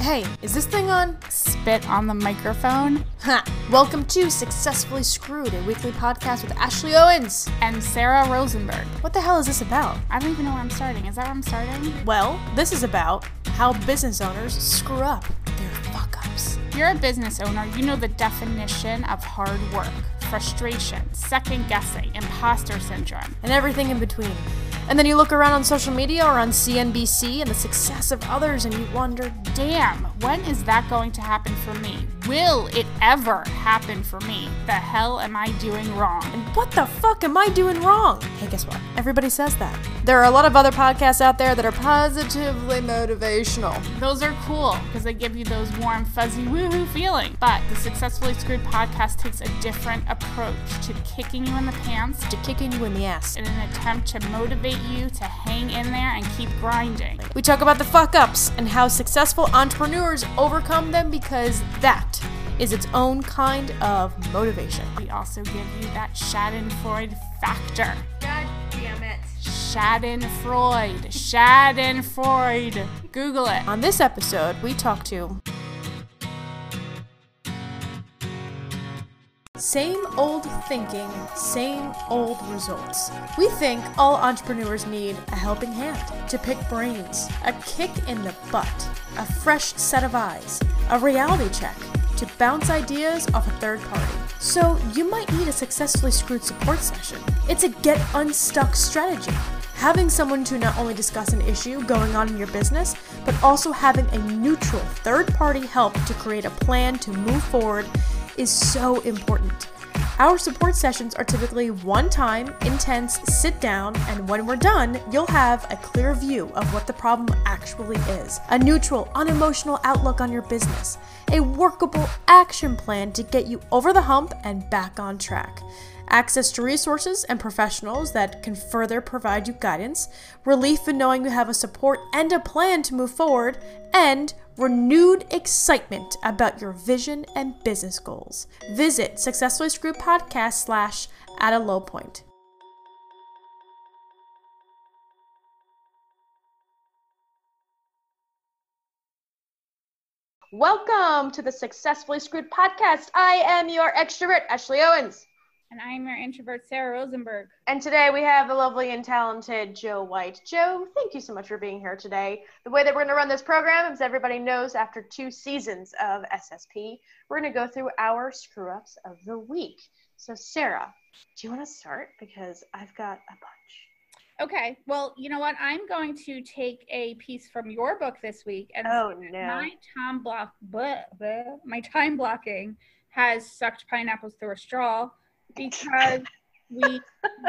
Hey, is this thing on? Spit on the microphone. Ha! Welcome to Successfully Screwed, a weekly podcast with Ashley Owens. And Sara Rosenberg. What the hell is this about? I don't even know where I'm starting. Is that where I'm starting? Well, this is about how business owners screw up their fuck ups. If you're a business owner, you know the definition of hard work, frustration, second guessing, imposter syndrome, and everything in between. And then you look around on social media or on CNBC and the success of others and you wonder, damn, when is that going to happen for me? Will it ever happen for me? The hell am I doing wrong? And what the fuck am I doing wrong? Hey, guess what? Everybody says that. There are a lot of other podcasts out there that are positively motivational. Those are cool because they give you those warm, fuzzy, woohoo feeling. But the Successfully Screwed podcast takes a different approach to kicking you in the pants, to kicking you in the ass, in an attempt to motivate you to hang in there and keep grinding. We talk about the fuck ups and how successful entrepreneurs overcome them because that is its own kind of motivation. We also give you that Schadenfreude factor. God damn it. Schadenfreude. Schadenfreude. Google it. On this episode, we talk to Same old thinking, same old results. We think all entrepreneurs need a helping hand, to pick brains, a kick in the butt, a fresh set of eyes, a reality check, to bounce ideas off a third party. So you might need a successfully screwed support session. It's a get unstuck strategy. Having someone to not only discuss an issue going on in your business, but also having a neutral third party help to create a plan to move forward is so important. Our support sessions are typically one time, intense, sit down, and when we're done, you'll have a clear view of what the problem actually is, a neutral, unemotional outlook on your business, a workable action plan to get you over the hump and back on track access to resources and professionals that can further provide you guidance, relief in knowing you have a support and a plan to move forward, and renewed excitement about your vision and business goals. Visit Successfully Screwed Podcast slash at a low point. Welcome to the Successfully Screwed Podcast. I am your extrovert, Ashley Owens. And I'm your introvert, Sara Rosenberg. And today we have the lovely and talented Joe White. Joe, thank you so much for being here today. The way that we're going to run this program, as everybody knows, after two seasons of SSP, we're going to go through our screw ups of the week. So, Sara, do you want to start? Because I've got a bunch. Okay. Well, you know what? I'm going to take a piece from your book this week. And oh, no. My time block, blah, blah, my time blocking has sucked pineapples through a straw because we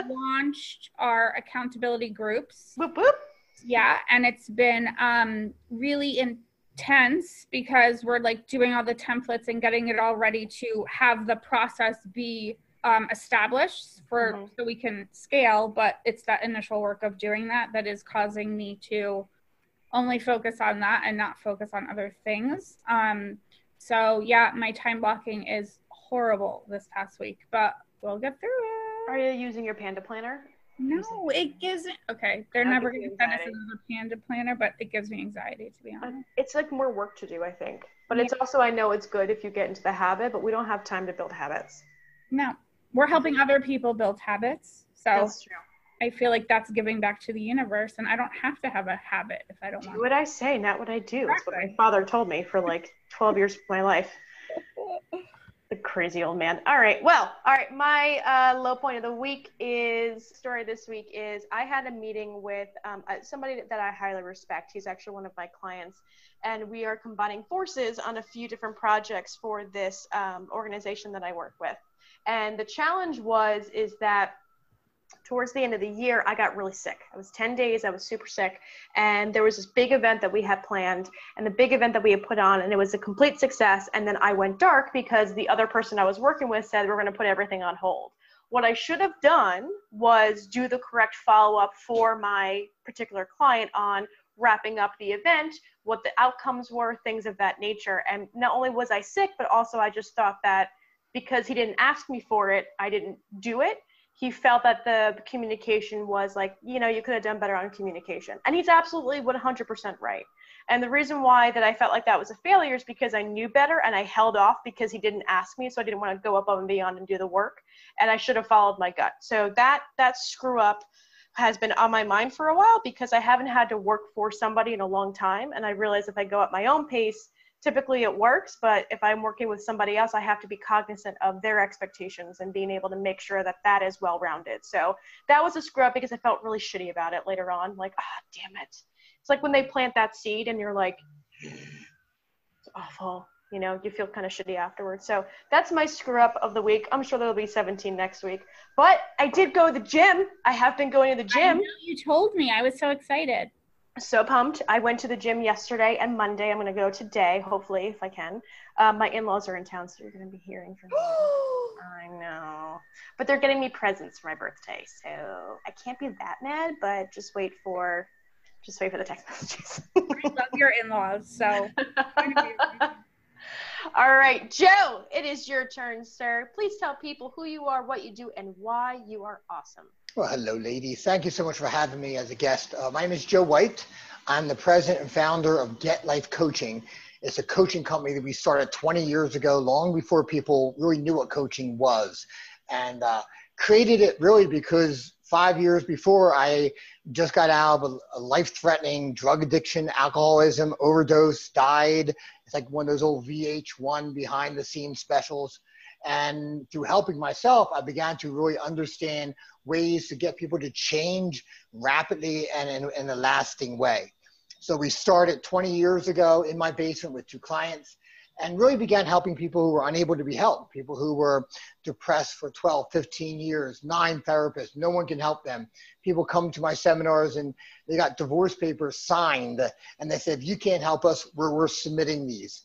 launched our accountability groups. Boop, boop. Yeah, and it's been um, really intense because we're like doing all the templates and getting it all ready to have the process be um, established for mm-hmm. so we can scale. But it's that initial work of doing that that is causing me to only focus on that and not focus on other things. Um, so yeah, my time blocking is horrible this past week, but We'll get through it. Are you using your Panda planner? No, it gives me okay. They're I'll never going to send us another Panda planner, but it gives me anxiety to be honest. It's like more work to do, I think. But yeah. it's also I know it's good if you get into the habit, but we don't have time to build habits. No, we're helping other people build habits. So that's true. I feel like that's giving back to the universe, and I don't have to have a habit if I don't do want. what I say, not what I do. Exactly. That's what my father told me for like 12 years of my life. The crazy old man. All right. Well, all right. My uh, low point of the week is story this week is I had a meeting with um, uh, somebody that I highly respect. He's actually one of my clients, and we are combining forces on a few different projects for this um, organization that I work with. And the challenge was is that towards the end of the year, I got really sick. I was 10 days, I was super sick. And there was this big event that we had planned, and the big event that we had put on, and it was a complete success. And then I went dark because the other person I was working with said, We're going to put everything on hold. What I should have done was do the correct follow up for my particular client on wrapping up the event, what the outcomes were, things of that nature. And not only was I sick, but also I just thought that because he didn't ask me for it, I didn't do it he felt that the communication was like, you know, you could have done better on communication. And he's absolutely 100% right. And the reason why that I felt like that was a failure is because I knew better and I held off because he didn't ask me, so I didn't want to go above and beyond and do the work. And I should have followed my gut. So that that screw up has been on my mind for a while because I haven't had to work for somebody in a long time. And I realize if I go at my own pace, typically it works. But if I'm working with somebody else, I have to be cognizant of their expectations and being able to make sure that that is well rounded. So that was a screw up because I felt really shitty about it later on. Like, ah, oh, damn it. It's like when they plant that seed and you're like, it's awful you know you feel kind of shitty afterwards so that's my screw up of the week i'm sure there'll be 17 next week but i did go to the gym i have been going to the gym you told me i was so excited so pumped. I went to the gym yesterday and monday i'm going to go today hopefully if i can. Um, my in-laws are in town so you're going to be hearing from me i know. But they're getting me presents for my birthday so i can't be that mad but just wait for just wait for the text messages. I love your in-laws so. All right, Joe, it is your turn, sir. Please tell people who you are, what you do, and why you are awesome. Well, hello, ladies. Thank you so much for having me as a guest. Uh, my name is Joe White. I'm the president and founder of Get Life Coaching. It's a coaching company that we started 20 years ago, long before people really knew what coaching was. And uh, created it really because five years before I just got out of a, life threatening drug addiction, alcoholism, overdose, died. It's like one of those old VH1 behind the scenes specials. And through helping myself, I began to really understand ways to get people to change rapidly and in, in a lasting way. So we started 20 years ago in my basement with two clients and really began helping people who were unable to be helped, people who were depressed for 12, 15 years, nine therapists, no one can help them. People come to my seminars and they got divorce papers signed and they said, if you can't help us, we're, we're submitting these.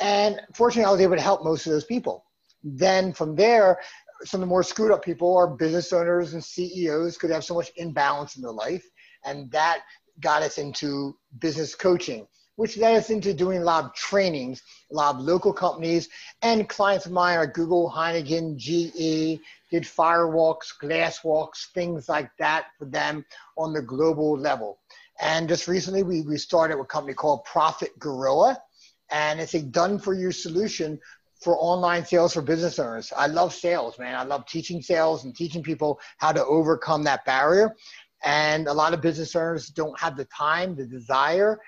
And fortunately, I was able to help most of those people. Then from there, some of the more screwed up people are business owners and CEOs could have so much imbalance in their life. And that got us into business coaching which led us into doing a lot of trainings, a lot of local companies, and clients of mine are Google, Heineken, GE, did firewalks, glass walks, things like that for them on the global level. And just recently, we, we started a company called Profit Gorilla, and it's a done for you solution for online sales for business owners. I love sales, man. I love teaching sales and teaching people how to overcome that barrier. And a lot of business owners don't have the time, the desire,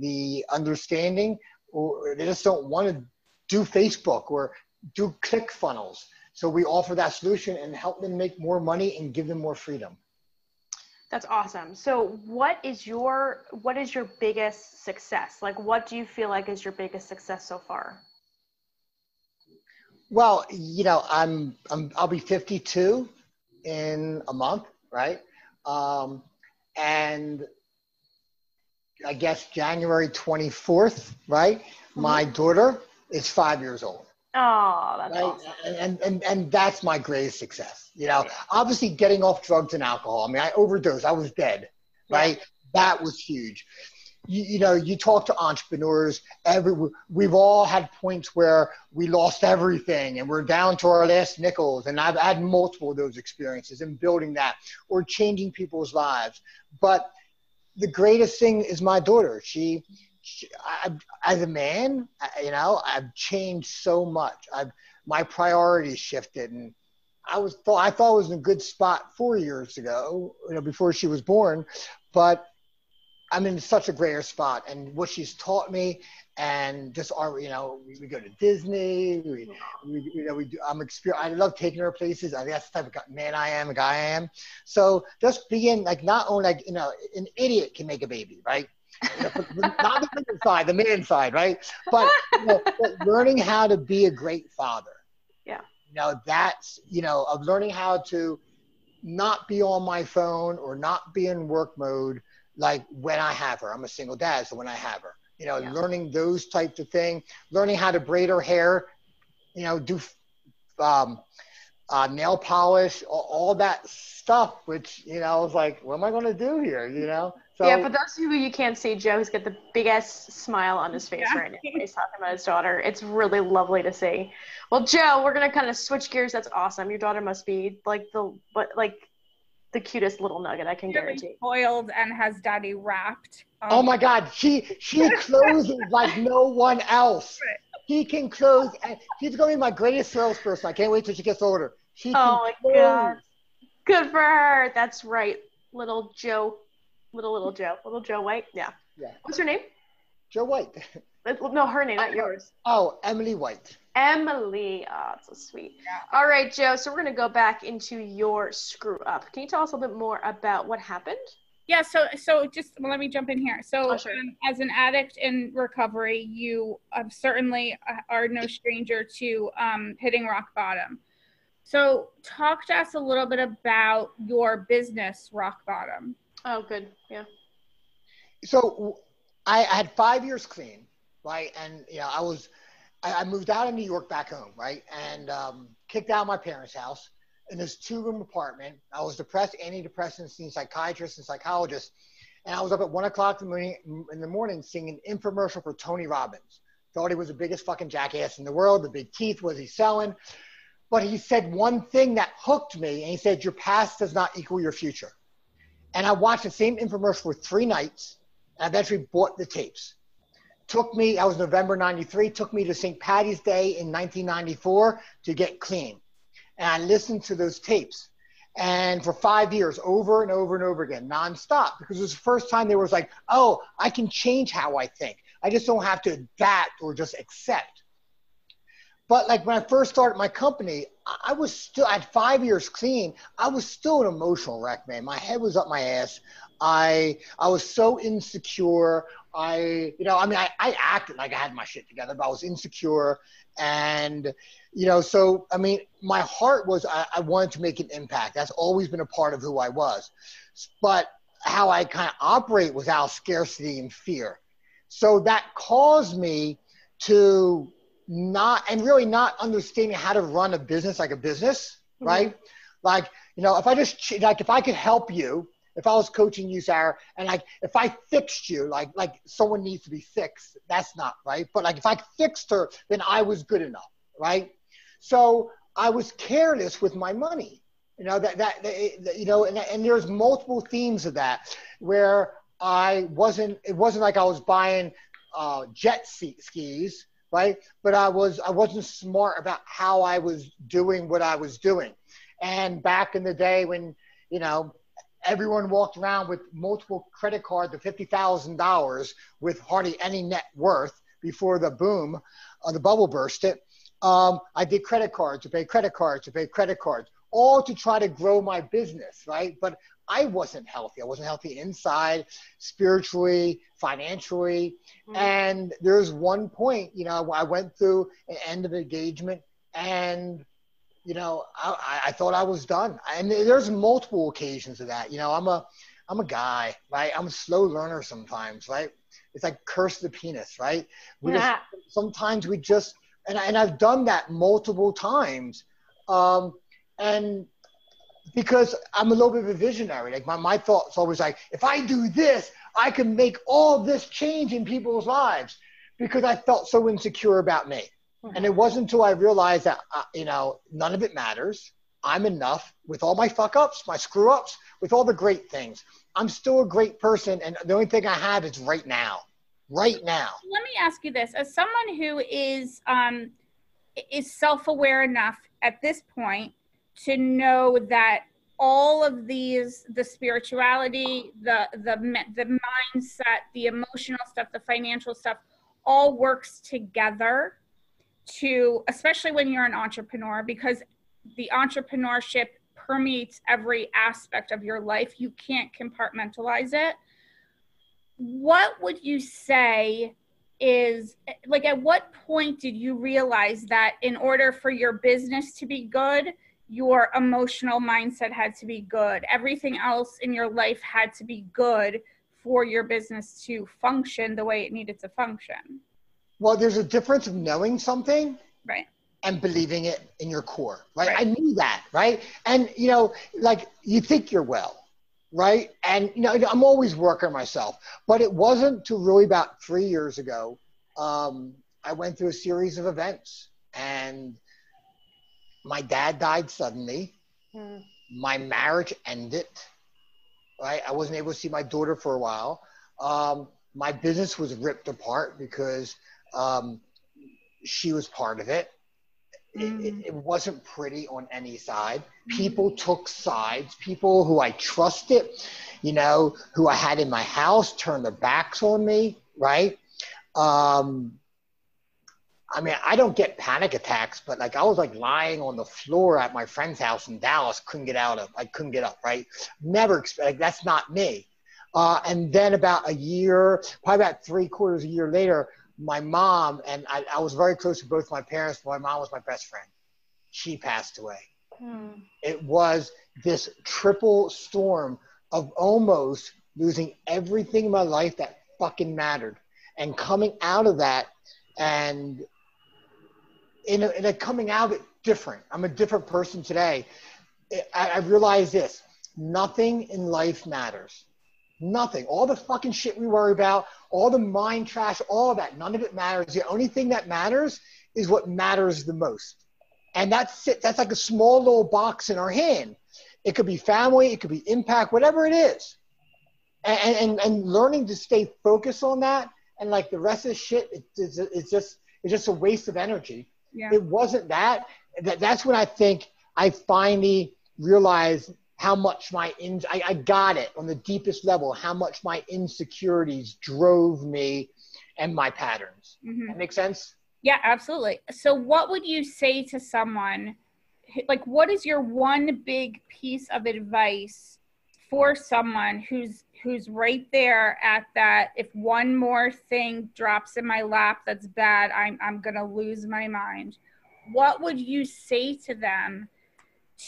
the understanding, or they just don't want to do Facebook or do click funnels. So we offer that solution and help them make more money and give them more freedom. That's awesome. So what is your what is your biggest success? Like what do you feel like is your biggest success so far? Well, you know, I'm, I'm I'll be 52 in a month, right? Um, and I guess January 24th, right? Mm-hmm. My daughter is five years old. Oh, that's right? awesome. And, and, and that's my greatest success. You know, obviously getting off drugs and alcohol. I mean, I overdosed. I was dead, right? Yeah. That was huge. You, you, know, you talk to entrepreneurs, every, we've all had points where we lost everything and we're down to our last nickels. And I've had multiple of those experiences in building that or changing people's lives. But the greatest thing is my daughter. She, she I, as a man, I, you know, I've changed so much. I've my priorities shifted, and I was thought I thought I was in a good spot four years ago, you know, before she was born, but I'm in such a greater spot. And what she's taught me and just our, you know, we, we go to Disney. We, we, you know, we do, I'm experience. I love taking her places. I think that's the type of man I am, a guy I am. So just being like, not only like, you know, an idiot can make a baby, right? Not the women's side, the man side, right? But, you know, but learning how to be a great father. Yeah. You know, that's, you know, of learning how to not be on my phone or not be in work mode like when I have her. I'm a single dad, so when I have her you know, yeah. learning those types of things, learning how to braid her hair, you know, do um, uh, nail polish, all, all, that stuff, which, you know, I was like, what am I going to do here, you know? So, yeah, for those of you you can't see, Joe's got the biggest smile on his face yeah. right now. He's talking about his daughter. It's really lovely to see. Well, Joe, we're gonna kind of switch gears. That's awesome. Your daughter must be like the, but like, the cutest little nugget. I can Really guarantee. spoiled and has daddy wrapped. Um, Oh my God, she she closes like no one else. He can close, and she's gonna be my greatest salesperson. I can't wait till she gets older. She can Oh my close. God. Good for her. That's right. Little Joe. Little little Joe. Little Joe White. Yeah. Yeah. What's her name? Joe White. No, her name, not yours. Oh, Emily White. Emily. Oh, it's so sweet. Yeah. All right, Joe. So we're gonna go back into your screw up. Can you tell us a little bit more about what happened? Yeah, so so just well, let me jump in here. So, Oh, sure. um, as an addict in recovery, you um, certainly uh, are no stranger to um, hitting rock bottom. So, talk to us a little bit about your business, Rock Bottom. Oh, good. Yeah. So I, I had five years clean, right? And you know, I was I, I moved out of New York back home, right? And um, kicked out of my parents' house in this two-room apartment. I was depressed, antidepressants, seeing psychiatrists and psychologists, and I was up at one o'clock in the morning, seeing an infomercial for Tony Robbins. Thought he was the biggest fucking jackass in the world. The big teeth was he selling? But he said one thing that hooked me, and he said, "Your past does not equal your future." And I watched the same infomercial for three nights. And eventually bought the tapes. Took me, I was November 93, took me to St. Patty's Day in 1994 to get clean. And I listened to those tapes. And for five years, over and over and over again, nonstop, because it was the first time there was like, oh, I can change how I think. I just don't have to adapt or just accept. But like when I first started my company, I was still, at five years clean. I was still an emotional wreck, man. My head was up my ass. I I was so insecure. I you know I mean I, I acted like I had my shit together, but I was insecure, and you know so I mean my heart was I, I wanted to make an impact. That's always been a part of who I was, but how I kind of operate was out of scarcity and fear. So that caused me to not and really not understanding how to run a business like a business, Mhm. right? Like you know if I just like if I could help you if I was coaching you, Sara, and like if I fixed you, like like someone needs to be fixed, that's not right. But like if I fixed her, then I was good enough, right? So I was careless with my money, you know that that, that you know, and, and there's multiple themes of that where I wasn't. It wasn't like I was buying uh, jet ski- skis, right? But I was I wasn't smart about how I was doing what I was doing. And back in the day when you know everyone walked around with multiple credit cards of fifty thousand dollars with hardly any net worth before the boom, uh, the bubble bursted. Um, I did credit cards to pay credit cards to pay credit cards, all to try to grow my business, right? But I wasn't healthy. I wasn't healthy inside, spiritually, financially. Mhm. And there's one point, you know, I went through an end of engagement and you know, I, I thought I was done. And there's multiple occasions of that. You know, I'm a, I'm a guy, right? I'm a slow learner sometimes, right? It's like curse the penis, right? We just, Yeah. sometimes we just, and, I- and I've done that multiple times. Um, and because I'm a little bit of a visionary, like my, my thoughts always like, if I do this, I can make all this change in people's lives because I felt so insecure about me. And it wasn't until I realized that, uh, you know, none of it matters. I'm enough with all my fuck ups, my screw ups, with all the great things. I'm still a great person. And the only thing I have is right now. Right now. Let me ask you this: as someone who is um, is self-aware enough at this point to know that all of these the spirituality the the the mindset the emotional stuff the financial stuff all works together to especially when you're an entrepreneur because the entrepreneurship permeates every aspect of your life. You can't compartmentalize it. What would you say is like at what point did you realize that in order for your business to be good your emotional mindset had to be good? Everything else in your life had to be good for your business to function the way it needed to function Well, there's a difference of knowing something right and believing it in your core, right? Right. I knew that, right? And you know, like you think you're well, right? And you know, I'm always working myself, but it wasn't till really about three years ago. Um, I went through a series of events, and my dad died suddenly. Mm. my marriage ended. Right, I wasn't able to see my daughter for a while. Um, my business was ripped apart because um, she was part of it. Mm. It, it, wasn't pretty on any side. People took sides. People who I trusted, you know, who I had in my house turned their backs on me, right? Um, I mean, I don't get panic attacks, but like I was like lying on the floor at my friend's house in Dallas, couldn't get out of, I couldn't get up, right? Never expect, like, that's not me. Uh, and then about a year, probably about three quarters of a year later, my mom, and I, I was very close to both my parents, but my mom was my best friend. She passed away. Hmm. It was this triple storm of almost losing everything in my life that fucking mattered. And coming out of that and in a, in a coming out it different. I'm a different person today. I, I realize this nothing in life matters. Nothing. All the fucking shit we worry about, all the mind trash, all of that, none of it matters. The only thing that matters is what matters the most. And that's it. That's like a small little box in our hand. It could be family, it could be impact, whatever it is. And, and, and learning to stay focused on that and like the rest of the shit, it, it's, it's just it's just a waste of energy. Yeah. It wasn't that. that. That's when I think I finally realized how much my in I, I got it on the deepest level how much my insecurities drove me and my patterns. Mm-hmm. that makes sense? Yeah absolutely. So what would you say to someone like what is your one big piece of advice for someone who's who's right there at that if one more thing drops in my lap that's bad i'm i'm going to lose my mind what would you say to them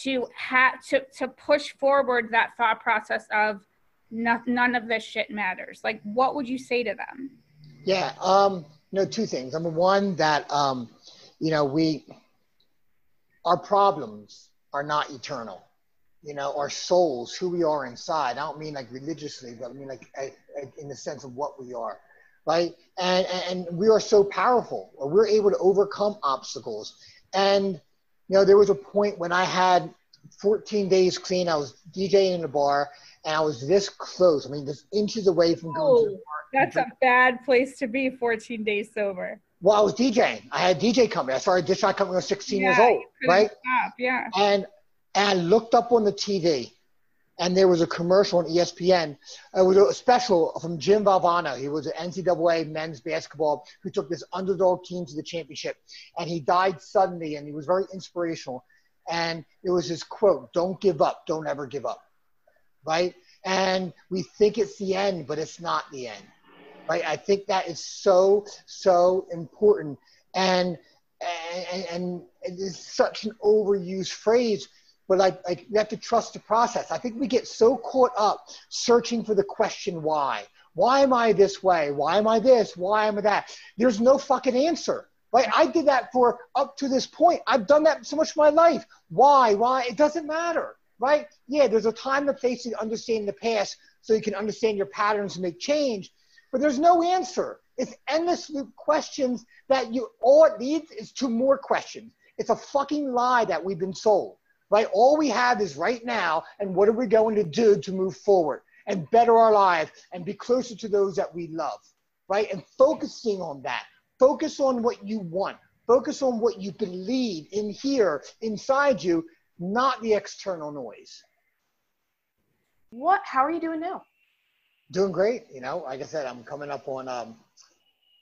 to have to to push forward that thought process of no, none of this shit matters. Like what would you say to them? Yeah um know two things. Number one that um you know we our problems are not eternal. You know our souls who we are inside i don't mean like religiously but i mean like I, I, in the sense of what we are right? And and we are so powerful or we're able to overcome obstacles. And you know, there was a point when I had 14 days clean. I was DJing in a bar, and I was this close. I mean, just inches away from going oh, to the oh, bar. That's a bad place to be. 14 days sober. Well, I was DJing. I had a DJ company. I started a disc company when I was 16 yeah, years old, right? Stop. Yeah. And and I looked up on the TV, and there was a commercial on ESPN. It was a special from Jim Valvano. He was an NCAA men's basketball who took this underdog team to the championship, and he died suddenly, and he was very inspirational. And it was his quote: "Don't give up. Don't ever give up." Right? And we think it's the end, but it's not the end. Right? I think that is so so important, and and, and it is such an overused phrase but like, like we have to trust the process. I think we get so caught up searching for the question why. Why am I this way? Why am I this? Why am I that? There's no fucking answer. Right? I did that for up to this point. I've done that so much of my life. Why? Why? It doesn't matter. Right? Yeah, there's a time and place to understand the past so you can understand your patterns and make change. But there's no answer. It's endless loop questions that you all it needs is two more questions. It's a fucking lie that we've been sold right? All we have is right now, and what are we going to do to move forward and better our lives and be closer to those that we love, right? And focusing on that. Focus on what you want. Focus on what you believe in here, inside you, not the external noise. What? How are you doing now? Doing great. You know, like I said, I'm coming up on, um,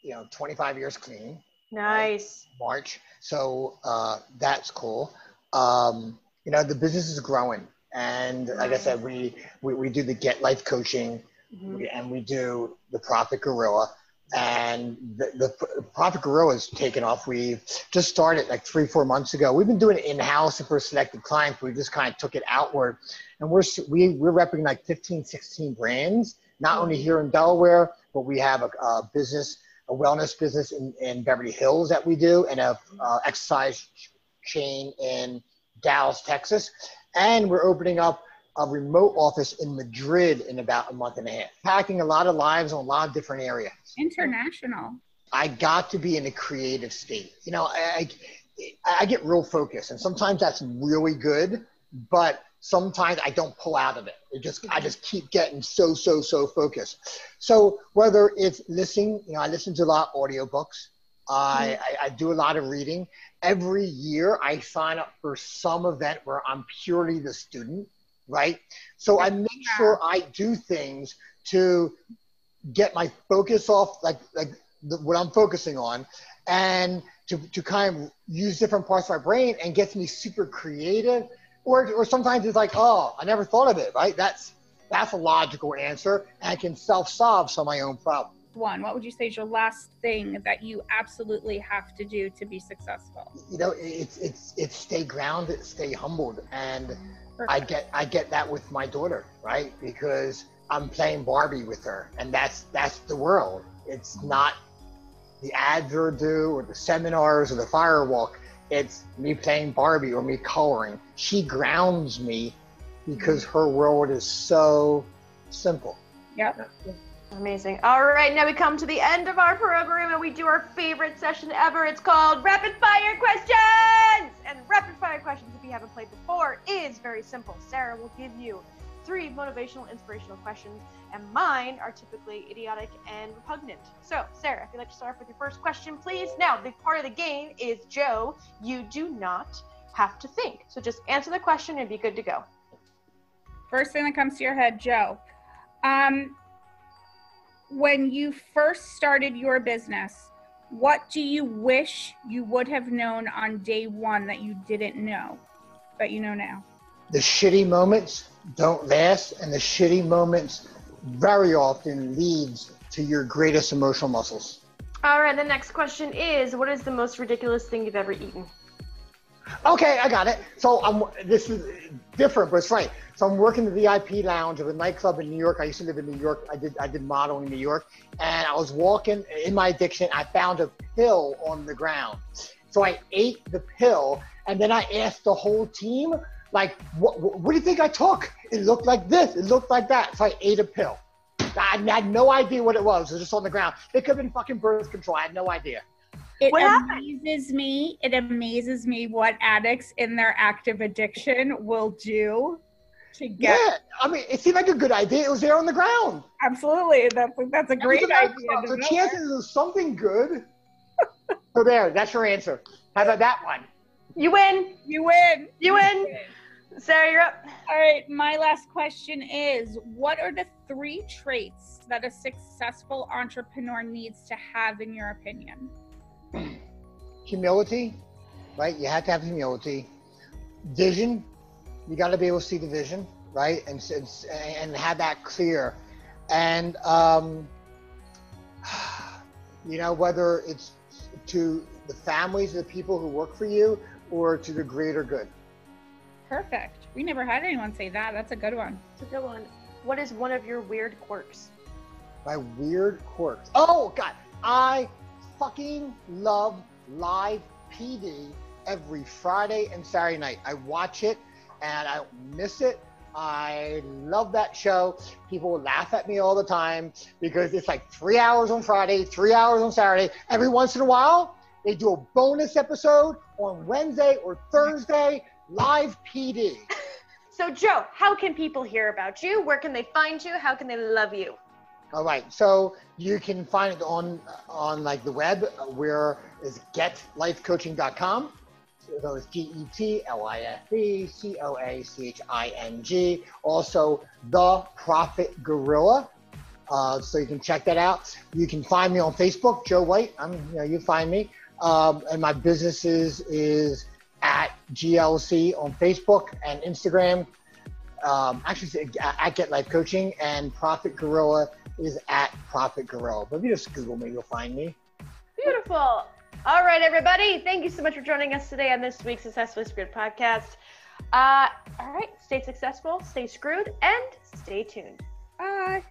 you know, 25 years clean. Nice. Right? March. So uh, that's cool. Um, you know the business is growing. And like i said we we, we do the get life coaching. Mm-hmm. and we do the profit gorilla. And the, the profit gorilla is taken off. We've just started like three four months ago. We've been doing it in-house for selected clients we just kind of took it outward. And we're we, we're representing like 15 16 brands not only here in delaware but we have a, a business a wellness business in, in beverly hills that we do and a uh, exercise chain in Dallas, Texas, and we're opening up a remote office in Madrid in about a month and a half, packing a lot of lives on a lot of different areas. International. I got to be in a creative state. You know, I, I get real focused, and sometimes that's really good, but sometimes I don't pull out of it. It just I just keep getting so so so focused. So whether it's listening, you know, I listen to a lot of audiobooks. I, mm-hmm. I, I do a lot of reading. Every year I sign up for some event where I'm purely the student, right? So I make sure I do things to get my focus off like like the, what I'm focusing on and to, to kind of use different parts of my brain and gets me super creative. Or, or sometimes it's like oh I never thought of it right? That's that's a logical answer and I can self-solve some of my own problems one what would you say is your last thing that you absolutely have to do to be successful you know it's it's it's stay grounded stay humbled and I get I get that with my daughter right because I'm playing Barbie with her, and that's that's the world. It's not the ads or do or the seminars or the firewalk. It's me playing Barbie or me coloring. She grounds me because mm-hmm. her world is so simple. Yep. Amazing. All right, now we come to the end of our program and we do our favorite session ever. It's called Rapid Fire Questions! And Rapid Fire Questions, if you haven't played before, is very simple. Sara will give you three motivational, inspirational questions, and mine are typically idiotic and repugnant. So, Sara, if you'd like to start off with your first question, please. Now, the part of the game is Joe, you do not have to think. So just answer the question and be good to go. First thing that comes to your head, Joe. Um, when you first started your business, what do you wish you would have known on day one that you didn't know, but you know now? The shitty moments don't last, and the shitty moments very often leads to your greatest emotional muscles. All right, the next question is what is the most ridiculous thing you've ever eaten? Okay, I got it. So I'm, this is different, but it's right. So I'm working the VIP lounge of a nightclub in New York. I used to live in New York. I did I did modeling in New York, and I was walking in my addiction. I found a pill on the ground, so I ate the pill, and then I asked the whole team like, what, what do you think I took? It looked like this. It looked like that. So I ate a pill. I had no idea what it was. It was just on the ground. It could have been fucking birth control. I had no idea. It what amazes happened? me. It amazes me what addicts in their active addiction will do to get. Yeah, I mean, it seemed like a good idea. It was there on the ground. Absolutely, that's that's a great idea. The chances of something good. so there, that's your answer. How about that one? You win. You win. You win. Sara, you're up. All right, my last question is What are the three traits that a successful entrepreneur needs to have, in your opinion? Humility, right? You have to have humility. Vision, you got to be able to see the vision, right? And, and have that clear. And, um, you know, whether it's to the families of the people who work for you or to the greater good. Perfect. We never had anyone say that. That's a good one. It's a good one. What is one of your weird quirks? My weird quirks. Oh God, I fucking love live PD every Friday and Saturday night. I watch it and I miss it. I love that show. People laugh at me all the time because it's like three hours on Friday, three hours on Saturday. Every once in a while, they do a bonus episode on Wednesday or Thursday Live PD. So, Joe, how can people hear about you? Where can they find you? How can they love you? All right. So you can find it on on like the web. Where is getlifecoaching.com. So it's G E T L I F E C O A C H I N G. Also, the Profit Gorilla. Uh, so you can check that out. You can find me on Facebook, Joe White. I'm, you know, you find me. Um, and my businesses is at GLC on Facebook and Instagram. Um, actually, at Get Life Coaching and Profit Gorilla is at Profit Gorilla. But if you just Google me, you'll find me. Beautiful. All right, everybody. Thank you so much for joining us today on this week's Successfully Screwed podcast. Uh, all right, stay successful, stay screwed, and stay tuned. Bye.